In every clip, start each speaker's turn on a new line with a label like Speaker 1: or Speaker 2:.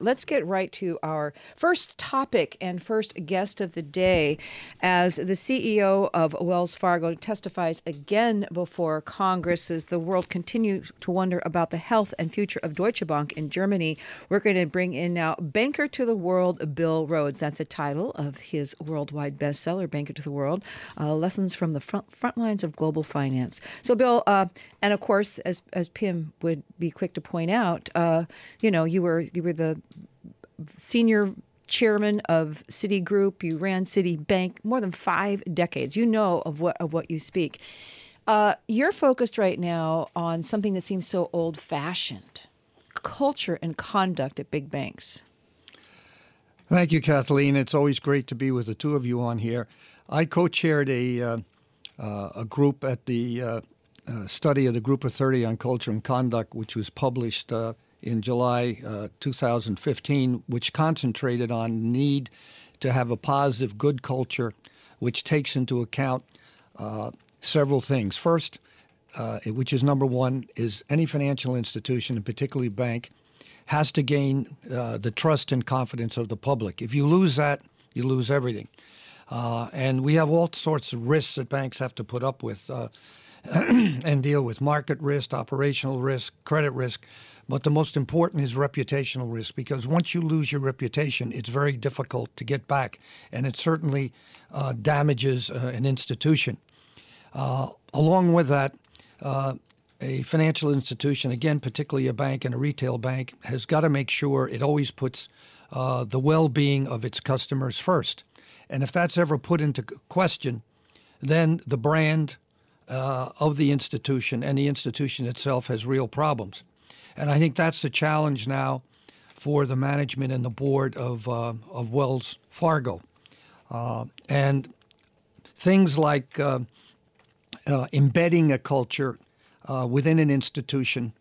Speaker 1: Let's get right to our first topic and first guest of the day as the CEO of Wells Fargo testifies again before Congress as the world continues to wonder about the health and future of Deutsche Bank in Germany. We're going to bring in now Banker to the World, Bill Rhodes. That's a title of his worldwide bestseller, Banker to the World uh, Lessons from the front, front lines of global finance. So, Bill, uh, and of course, as, as Pimm would be quick to point out, uh, you know, you were, you were the senior chairman of Citigroup. You ran Citibank more than five decades. You know of what of what you speak. Uh, you're focused right now on something that seems so old fashioned culture and conduct at big banks.
Speaker 2: Thank you, Kathleen. It's always great to be with the two of you on here. I co chaired a, uh, uh, a group at the uh, uh, study of the Group of 30 on Culture and Conduct, which was published uh, in July uh, 2015, which concentrated on need to have a positive, good culture, which takes into account uh, several things. First, uh, which is number one, is any financial institution, and particularly bank, has to gain uh, the trust and confidence of the public. If you lose that, you lose everything. Uh, and we have all sorts of risks that banks have to put up with uh, and deal with market risk, operational risk, credit risk. But the most important is reputational risk because once you lose your reputation, it's very difficult to get back, and it certainly uh, damages uh, an institution. Uh, along with that, uh, a financial institution, again, particularly a bank and a retail bank, has got to make sure it always puts uh, the well being of its customers first. And if that's ever put into question, then the brand uh, of the institution and the institution itself has real problems. And I think that's the challenge now for the management and the board of, uh, of Wells Fargo. Uh, and things like uh, uh embedding a culture uh, within an institution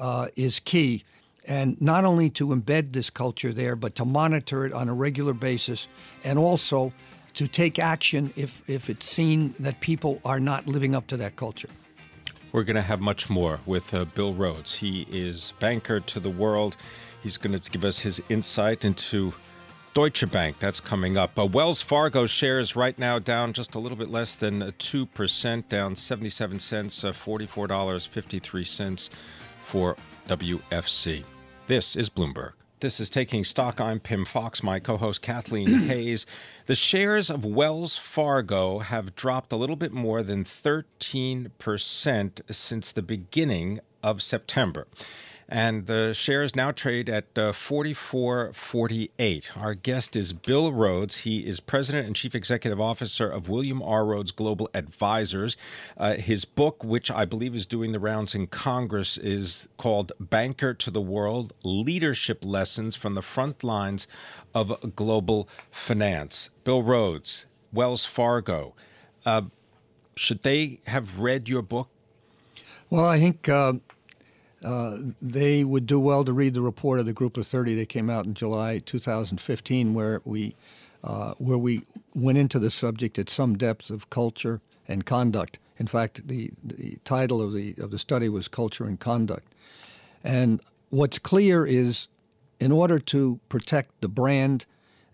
Speaker 2: uh, is key. And not only to embed this culture there, but to monitor it on a regular basis and also to take action if, if it's seen that people are not living up to that culture.
Speaker 3: We're going to have much more with uh, Bill Rhodes. He is banker to the world. He's going to give us his insight into Deutsche Bank. That's coming up. Uh, Wells Fargo shares right now down just a little bit less than 2%, down 77 cents, uh, $44.53 for WFC. This is Bloomberg. This is Taking Stock. I'm Pimm Fox, my co host Kathleen Hays. The shares of Wells Fargo have dropped a little bit more than 13% since the beginning of September and the shares now trade at uh, 44.48. Our guest is Bill Rhodes. He is president and chief executive officer of William R. Rhodes Global Advisors. Uh, his book, which I believe is doing the rounds in Congress, is called Banker to the World Leadership Lessons from the Front Lines of Global Finance. Bill Rhodes, Wells Fargo. Uh, should they have read your book?
Speaker 2: Well, I think uh, they would do well to read the report of the Group of 30 that came out in July 2015, where we uh, where we went into the subject at some depth of culture and conduct. In fact, the, the title of the of the study was Culture and Conduct. And what's clear is, in order to protect the brand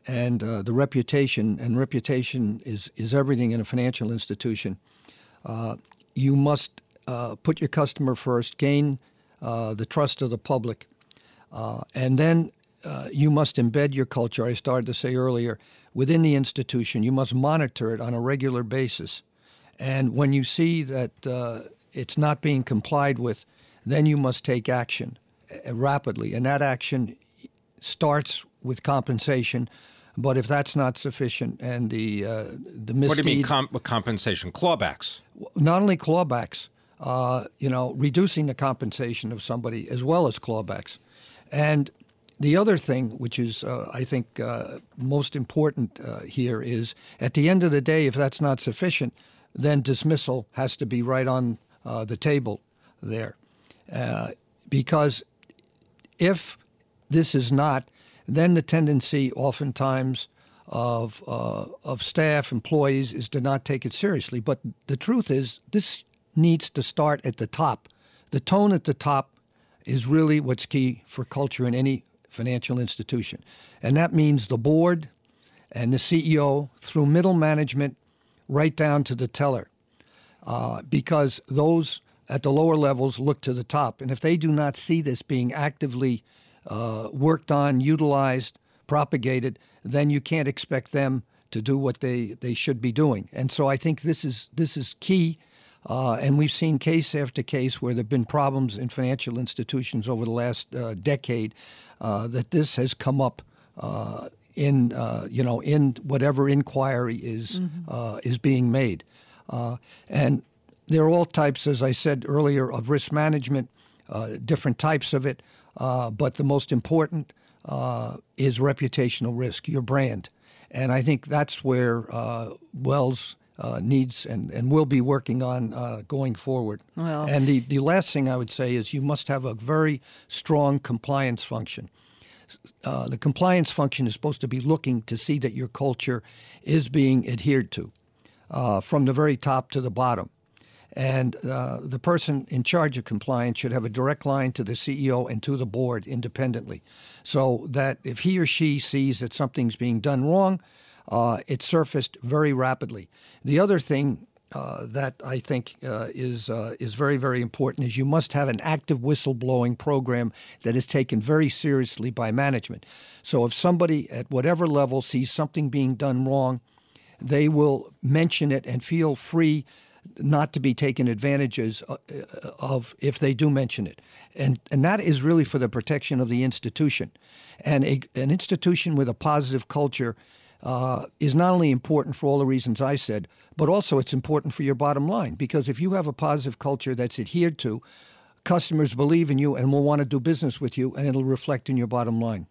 Speaker 2: and uh, the reputation, and reputation is, is everything in a financial institution. Uh, you must uh, put your customer first, gain uh, the trust of the public, uh, and then uh, you must embed your culture. I started to say earlier within the institution. You must monitor it on a regular basis, and when you see that it's not being complied with, then you must take action rapidly, and that action starts with compensation but if that's not sufficient, and the uh, the misdeed,
Speaker 3: what do you mean com- compensation? Clawbacks?
Speaker 2: Not only clawbacks, uh, you know, reducing the compensation of somebody as well as clawbacks, and the other thing, which is uh, I think uh, most important uh, here, is at the end of the day, if that's not sufficient, then dismissal has to be right on uh, the table there, because if this is not then the tendency, oftentimes, of uh, of staff employees is to not take it seriously. But the truth is, this needs to start at the top. The tone at the top is really what's key for culture in any financial institution, and that means the board and the CEO through middle management, right down to the teller, uh, because those at the lower levels look to the top, and if they do not see this being actively uh, worked on, utilized, propagated, then you can't expect them to do what they, they should be doing. And so I think this is this is key. Uh, and we've seen case after case where there have been problems in financial institutions over the last uh, decade uh, that this has come up uh, in uh, you know in whatever inquiry is mm-hmm. is being made. and there are all types, as I said earlier, of risk management, different types of it. Uh, but the most important uh, is reputational risk, your brand. And I think that's where uh, Wells uh, needs and, and will be working on uh, going forward. Well, and the, the last thing I would say is you must have a very strong compliance function. Uh, the compliance function is supposed to be looking to see that your culture is being adhered to from the very top to the bottom. And uh, the person in charge of compliance should have a direct line to the CEO and to the board independently. So that if he or she sees that something's being done wrong, uh, it's surfaced very rapidly. The other thing uh, that I think uh, is uh, is very very important is you must have an active whistleblowing program that is taken very seriously by management. So if somebody at whatever level sees something being done wrong, they will mention it and feel free not to be taken advantages uh, of if they do mention it. And, and that is really for the protection of the institution. And a, an institution with a positive culture uh, is not only important for all the reasons I said, but also it's important for your bottom line. Because if you have a positive culture that's adhered to, customers believe in you and will want to do business with you, and it'll reflect in your bottom line.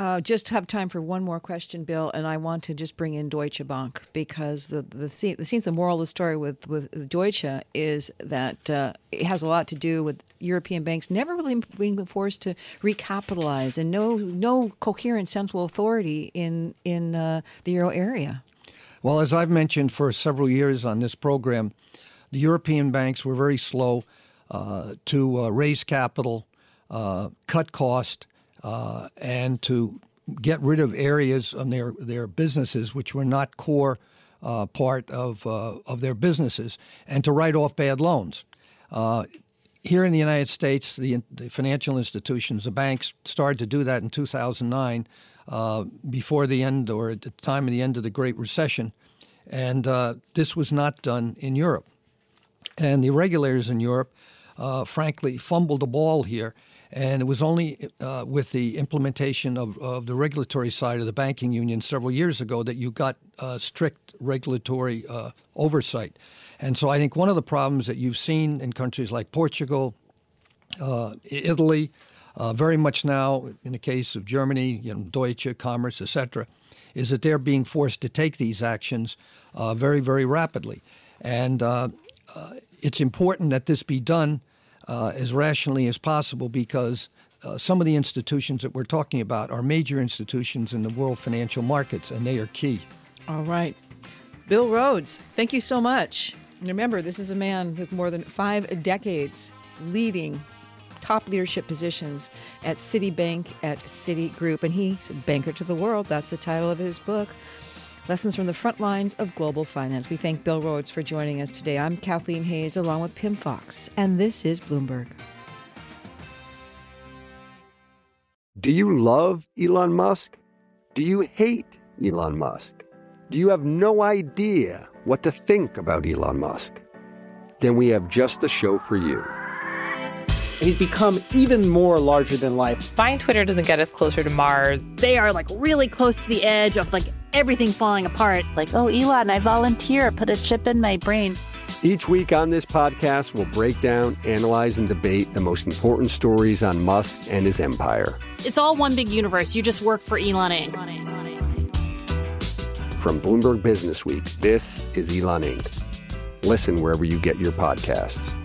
Speaker 1: Uh, just have time for one more question, Bill, and I want to just bring in Deutsche Bank because the the, the seems the moral of the story with with Deutsche is that uh, it has a lot to do with European banks never really being forced to recapitalize and no no coherent central authority in in uh, the euro area.
Speaker 2: Well, as I've mentioned for several years on this program, the European banks were very slow uh, to uh, raise capital, uh, cut cost uh, and to get rid of areas of their, their businesses which were not core uh, part of, uh, of their businesses and to write off bad loans. Uh, here in the United States, the, the, financial institutions, the banks, started to do that in 2009 uh, before the end or at the time of the end of the Great Recession. And uh, this was not done in Europe. And the regulators in Europe, frankly, fumbled the ball here and it was only uh, with the implementation of, of the regulatory side of the banking union several years ago that you got uh, strict regulatory uh, oversight. And so I think one of the problems that you've seen in countries like Portugal, uh, Italy, uh, very much now in the case of Germany, you know, Deutsche, Commerz, etc., is that they're being forced to take these actions uh, very, very rapidly. And it's important that this be done uh, as rationally as possible because uh, some of the institutions that we're talking about are major institutions in the world financial markets, and they are key.
Speaker 1: All right. Bill Rhodes, thank you so much. And remember, this is a man with more than five decades leading top leadership positions at Citibank, at Citigroup, and he's a banker to the world. That's the title of his book. Lessons from the front lines of global finance. We thank Bill Rhodes for joining us today. I'm Kathleen Hays along with Pimm Fox, and this is Bloomberg.
Speaker 4: Do you love Elon Musk? Do you hate Elon Musk? Do you have no idea what to think about Elon Musk? Then we have just the show for you.
Speaker 5: He's become even more larger than life.
Speaker 6: Buying Twitter doesn't get us closer to Mars.
Speaker 7: They are like really close to the edge of like everything falling apart.
Speaker 8: Like, oh, Elon, I volunteer. Put a chip in my brain.
Speaker 4: Each week on this podcast, we'll break down, analyze, and debate the most important stories on Musk and his empire.
Speaker 7: It's all one big universe. You just work for Elon Inc.
Speaker 4: From Bloomberg Business Week, this is Elon Inc. Listen wherever you get your podcasts.